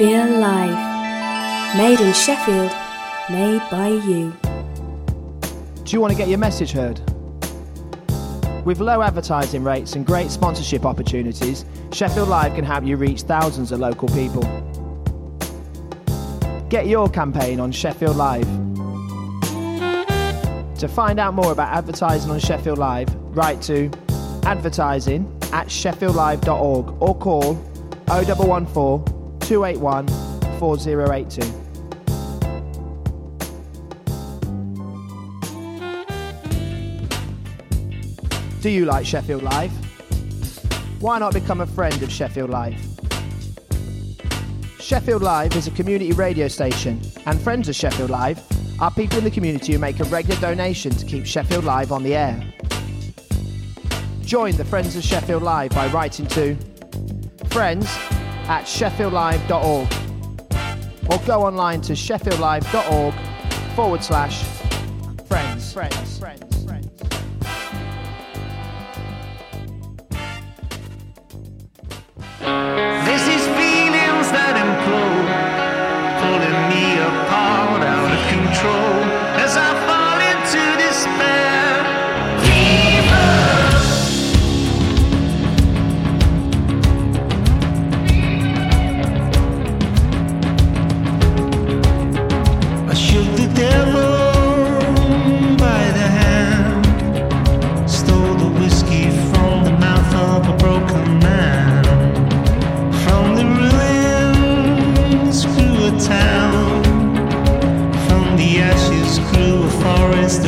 Feel Live. Made in Sheffield, made by you. Do you want to get your message heard? With low advertising rates and great sponsorship opportunities, Sheffield Live can help you reach thousands of local people. Get your campaign on Sheffield Live. To find out more about advertising on Sheffield Live, write to advertising at sheffieldlive.org or call 0114 281 4082. Do you like Sheffield Live? Why not become a friend of Sheffield Live? Sheffield Live is a community radio station, and friends of Sheffield Live are people in the community who make a regular donation to keep Sheffield Live on the air. Join the Friends of Sheffield Live by writing to friends at sheffieldlive.org or go online to sheffieldlive.org forward slash friends. friends. friends.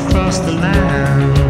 Across the land.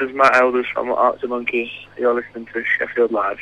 Is Matt Helders from Arctic Monkey. You're listening to Sheffield Live.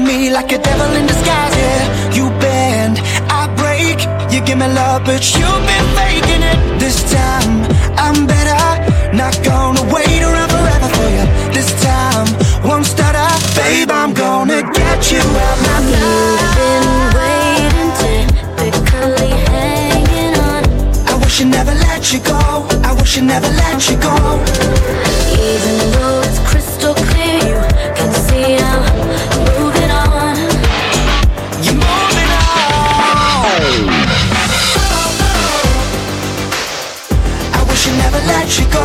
To me like a devil in disguise. Yeah, you bend, I break. You give me love, but you've been faking it. This time, I'm better. Not gonna wait around forever for you. This time, won't stutter. Babe, I'm gonna get you out my life You've been waiting, typically hanging on. I wish I never let you go. I wish I never let you go. Even though you go.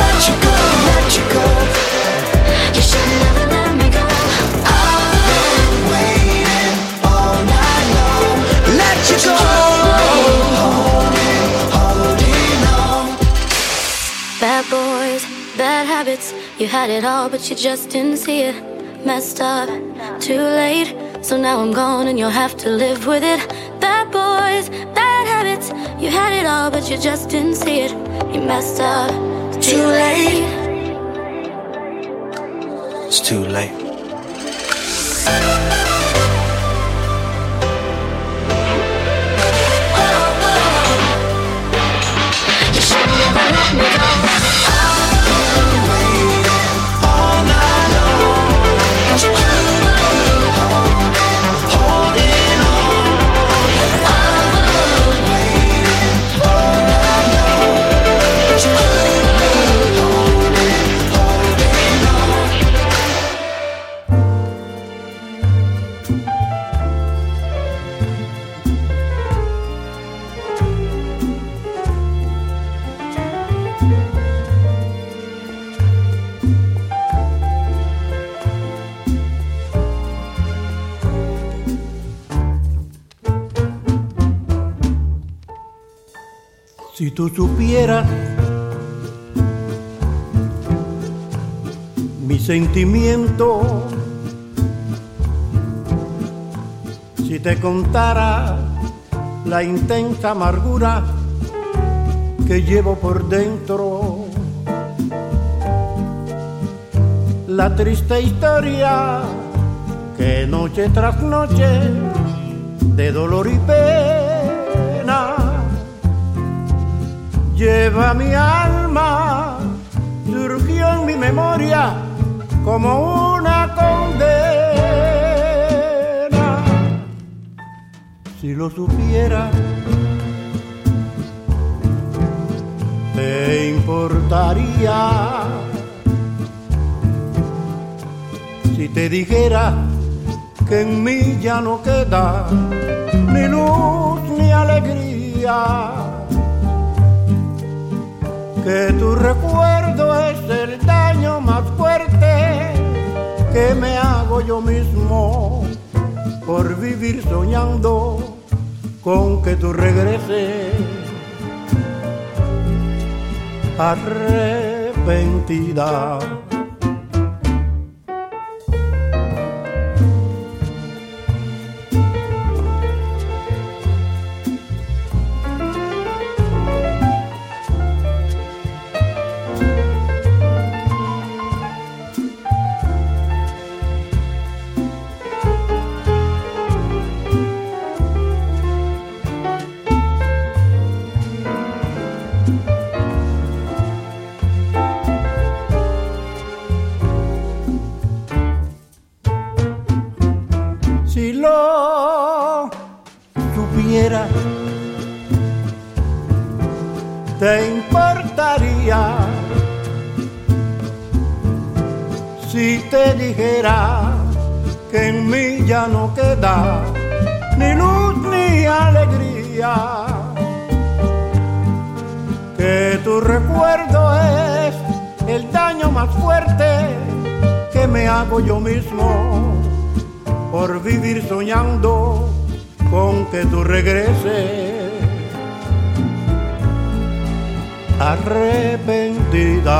Let you go, let you go. You should never let me go. Waiting all night long. Let you go. Holding, holding on. Bad boys, bad habits. You had it all, but you just didn't see it. Messed up, too late. So now I'm gone and you'll have to live with it. Bad boys, bad habits. You had it all, but you just didn't see it. You messed up, too late. It's too late. Si tú supieras mi sentimiento, si te contara la intensa amargura que llevo por dentro, la triste historia que noche tras noche de dolor y pena lleva mi alma, surgió en mi memoria como una condena. Si lo supiera, te importaría si te dijera que en mí ya no queda ni luz ni alegría que tu recuerdo es el daño más fuerte que me hago yo mismo por vivir soñando con que tú regreses arrepentida. Vivir soñando con que tú regreses. Arrepentida,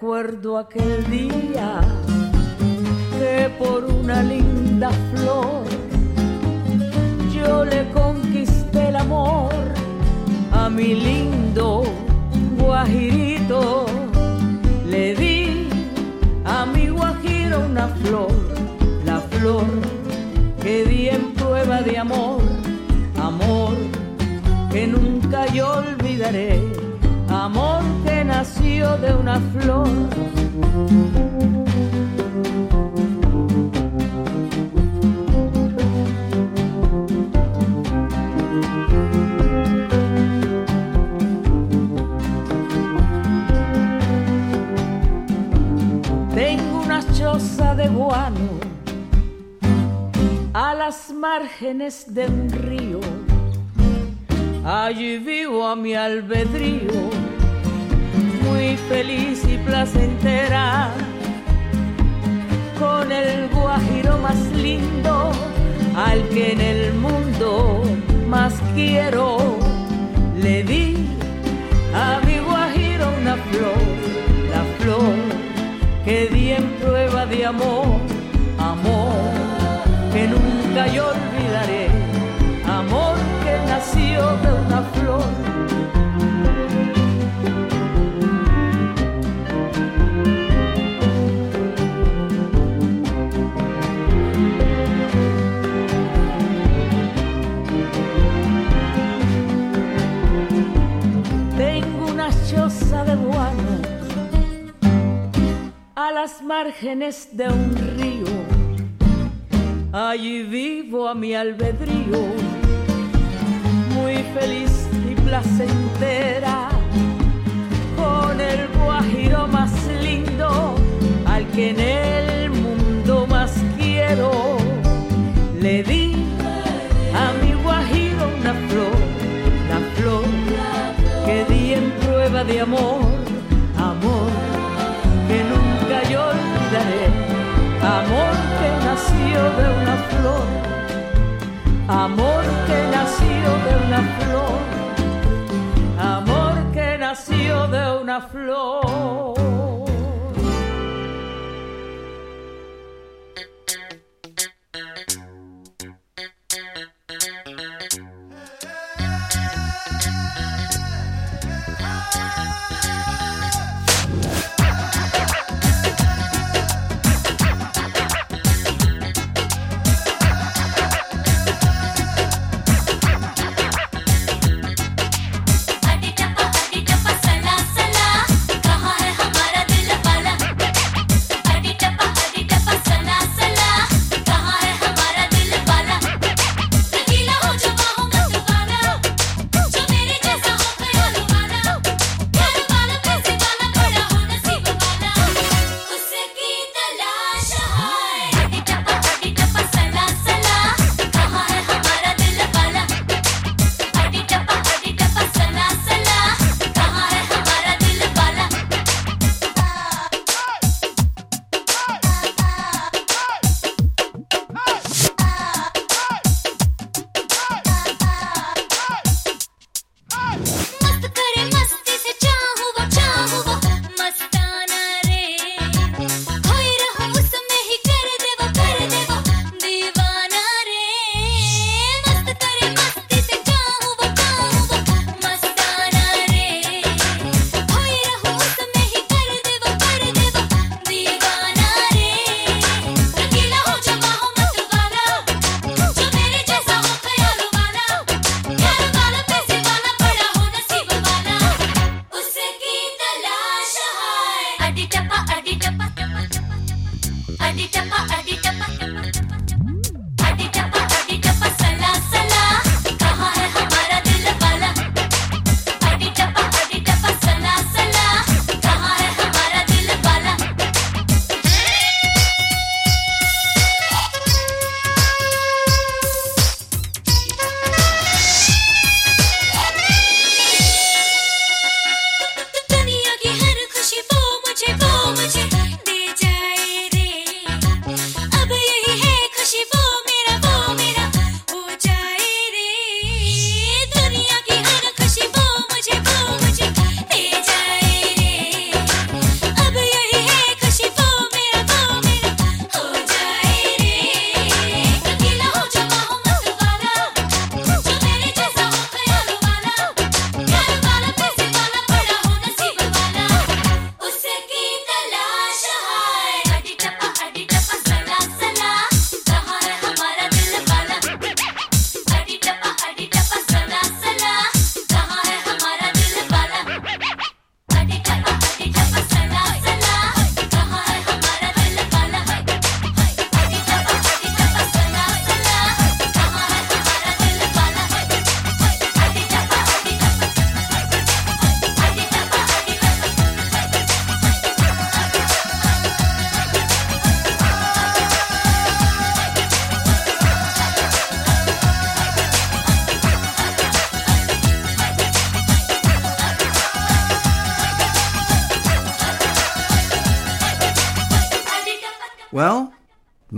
recuerdo aquel día que por una linda flor yo le conquisté el amor a mi lindo guajirito. Le di a mi guajiro una flor, la flor que di en prueba de amor, amor que nunca yo olvidaré, amor nació de una flor. Tengo una choza de guano a las márgenes de un río. Allí vivo a mi albedrío, muy feliz y placentera, con el guajiro más lindo, al que en el mundo más quiero. Le di a mi guajiro una flor, la flor que di en prueba de amor, amor que nunca yo olvidaré, amor que nació de una flor. Márgenes de un río Allí vivo a mi albedrío, muy feliz y placentera, con el guajiro más lindo, al que en el mundo más quiero. Le di a mi guajiro una flor, la flor que di en prueba de amor nació de una flor, amor que nació de una flor, amor que nació de una flor.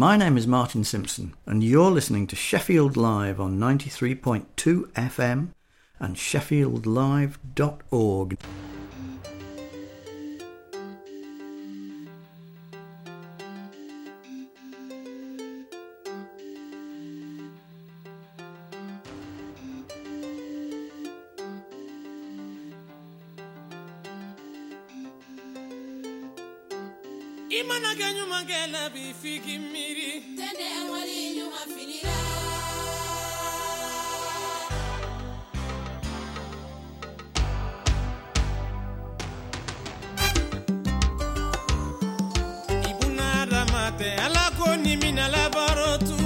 My name is Martin Simpson, and you're listening to Sheffield Live on 93.2 FM and sheffieldlive.org. i mana kɛ ɲumankɛ la bi f'i k'i miiri tɛnɛ wali ɲuman filira i bunadama tɛ ala ko ni tun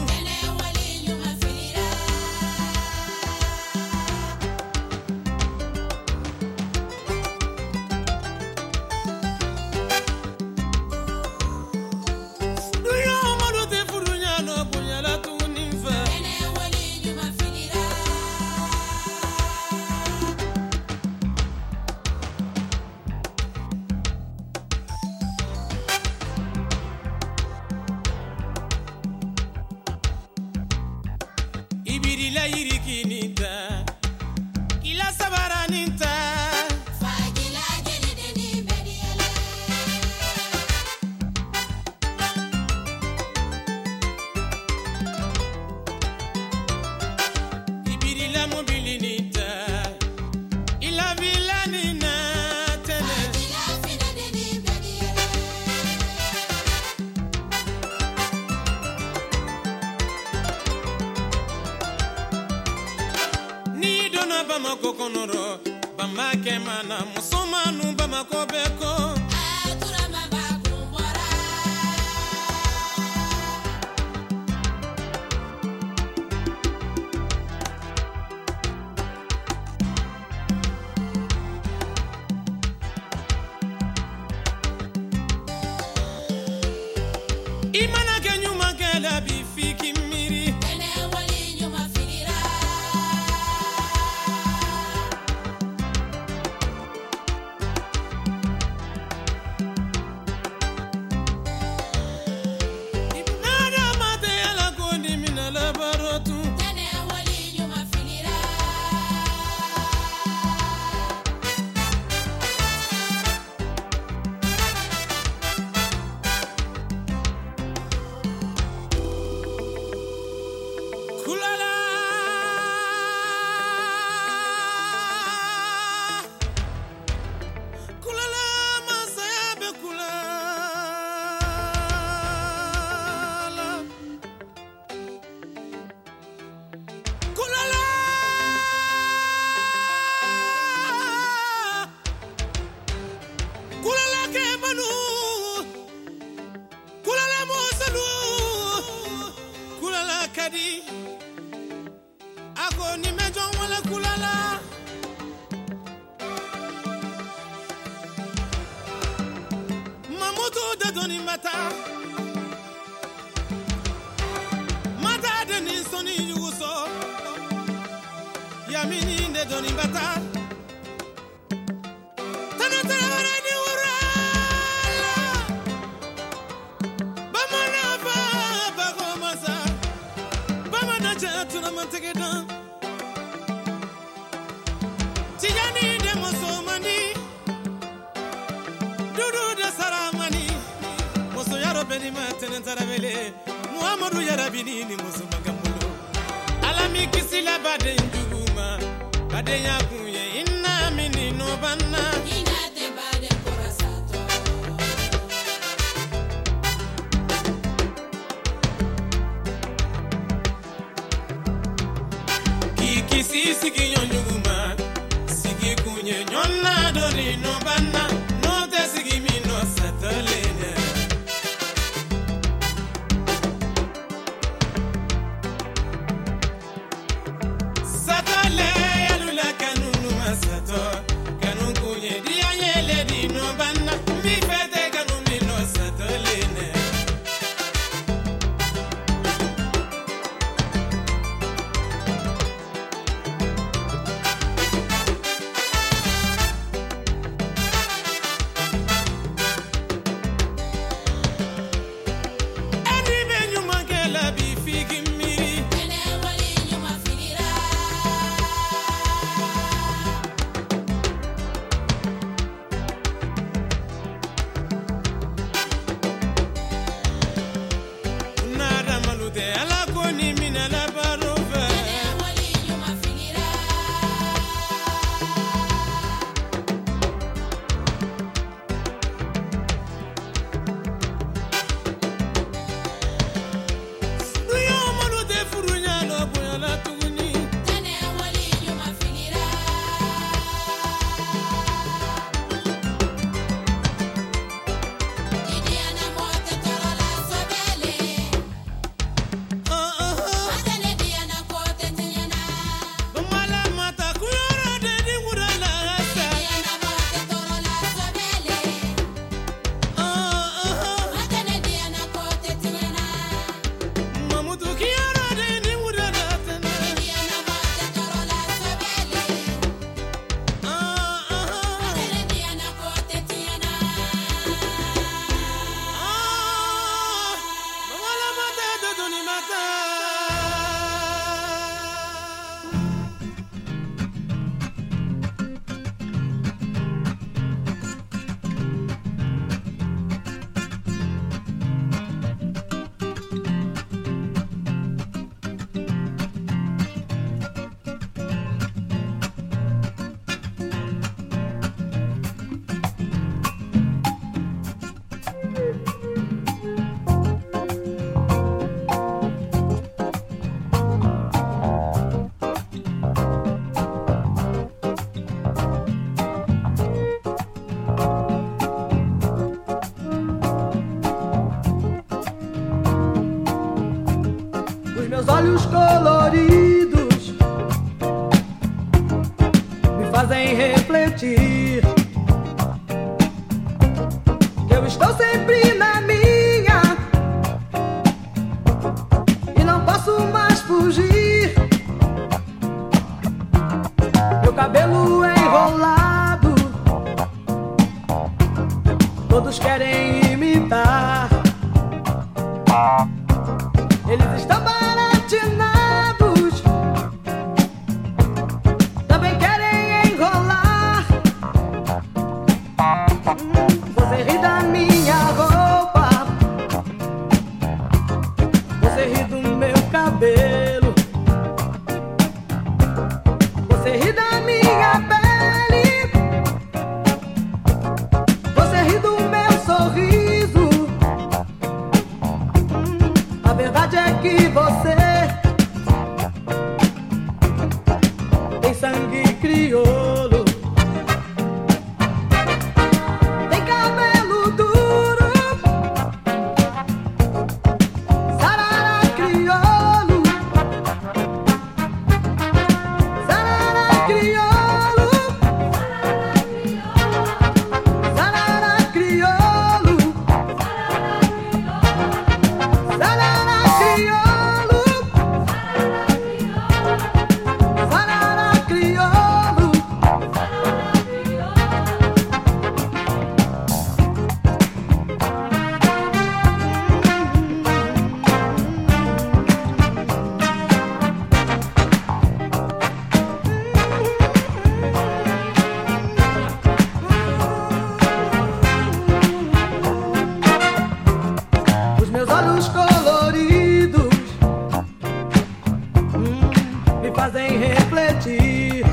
Mamutu de doni mata. Mata de ni soni yuguso. Yamini de doni bata. Matene taravele. Muhammadu yarabini ni muso magambulu. Alami kisi la baden juguma. Baden ya kunye inna mini no banna. Ina te baden korasato. Kiki si sigi estou sempre na fazem refletir.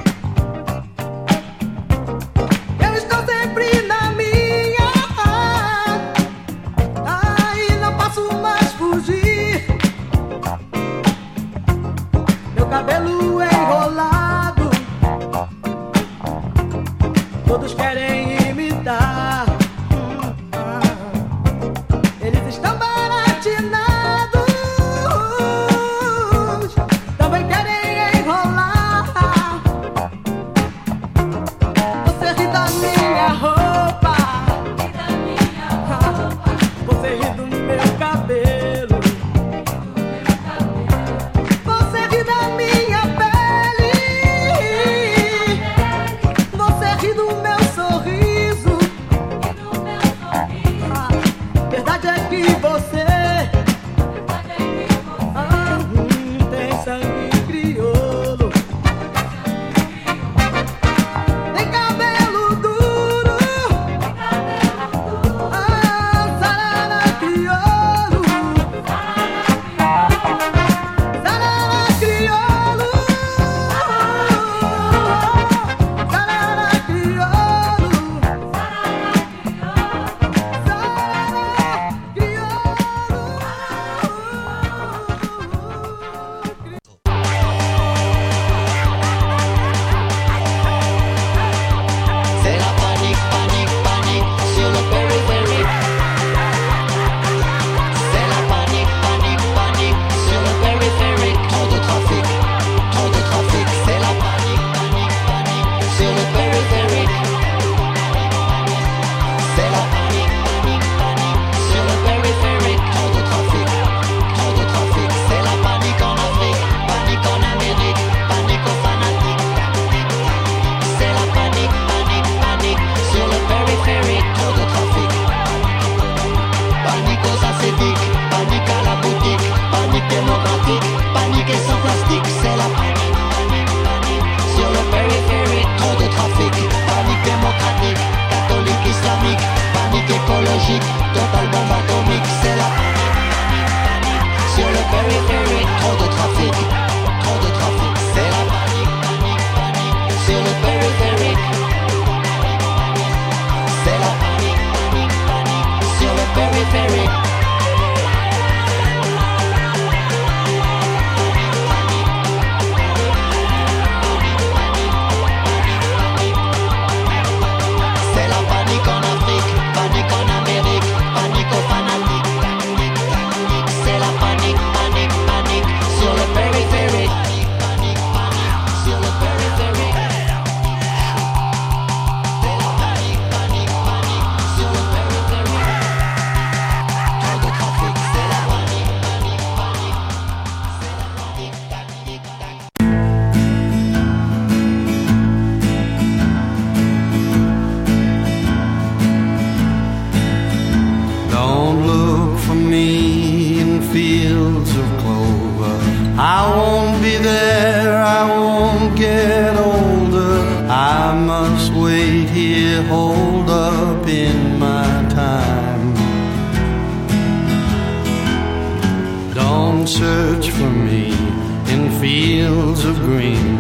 Fields of green.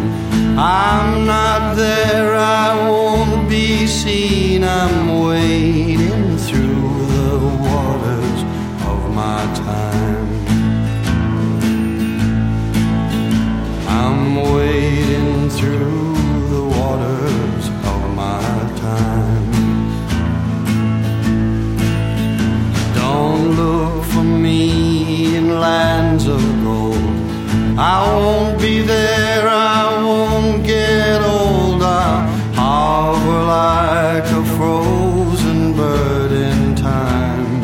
I'm not there, I won't be seen. I'm wading I won't be there, I won't get old. I hover like a frozen bird in time.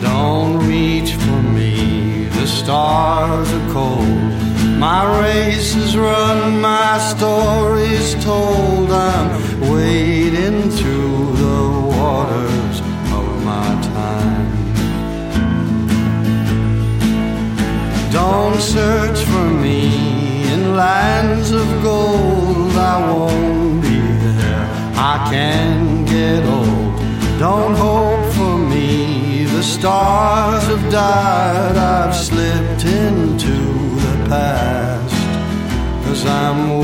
Don't reach for me, the stars are cold. My race is run, my story's told. I'm search for me in lands of gold. I won't be there. I can get old. Don't hope for me. The stars have died. I've slipped into the past. Cause I'm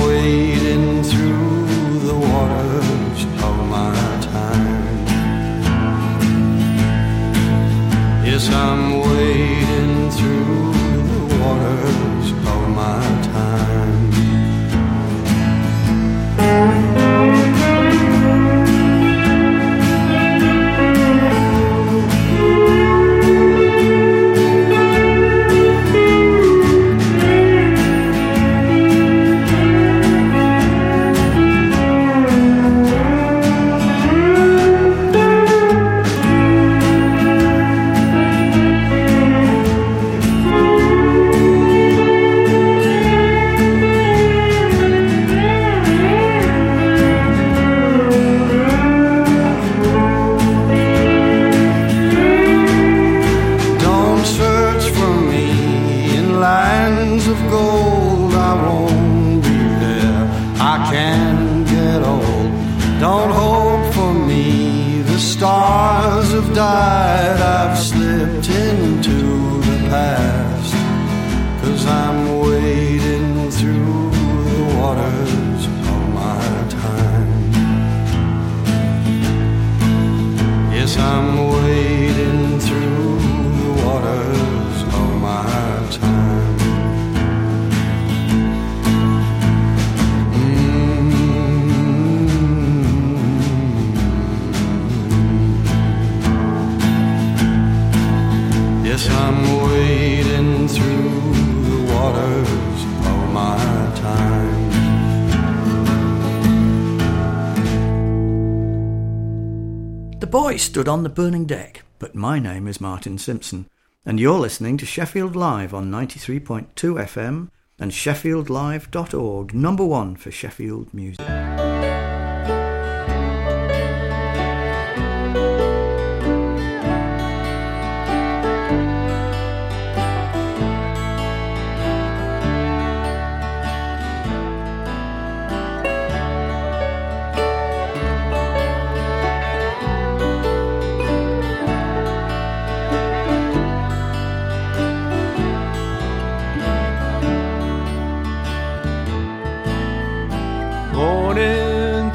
is Martin Simpson, and you're listening to Sheffield Live on 93.2 FM and sheffieldlive.org, number one for Sheffield music.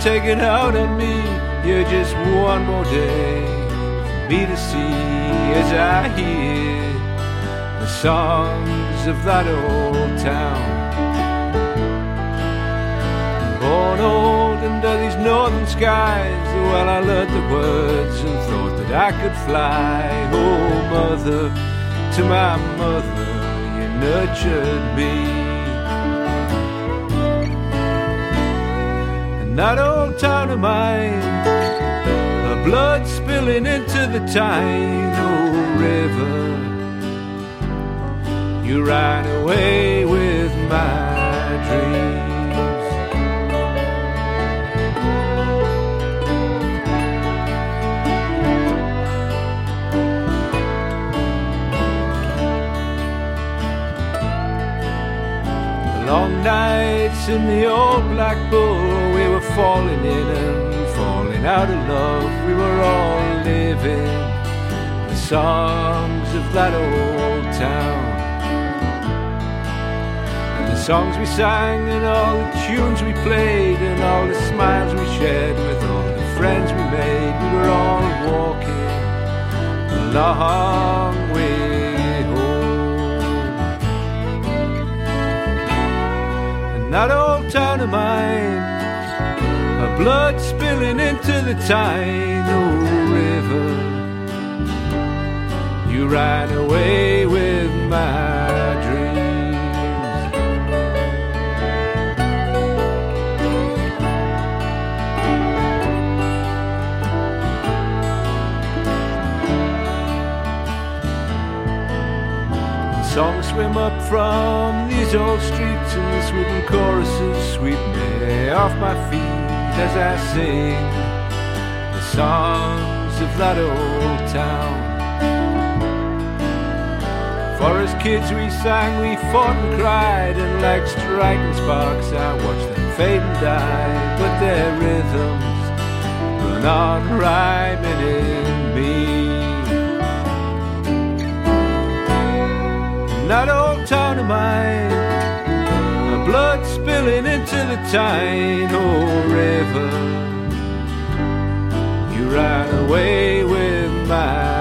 Take it out on me. You're just one more day for me to see as I hear the songs of that old town. Born old under these northern skies, well, I learned the words and thought that I could fly. Oh, mother, to my mother, you nurtured me. And that old town of mine. The blood spilling into the Tyne, river. You ran away with my dreams. long nights in the old black bull falling in and falling out of love. We were all living the songs of that old town. And the songs we sang, and all the tunes we played, and all the smiles we shared with all the friends we made, we were all walking a long way that old town of mine, blood spilling into the Tyne River. You ran away with my dreams. Songs swim up from these old streets and the swooping choruses sweep me off my feet as I sing the songs of that old town. For as kids we sang, we fought and cried, and like striking sparks I watched them fade and die. But their rhythms run on rhyming in me. And that old town of mine, spilling into the Tyne River. You ran away with my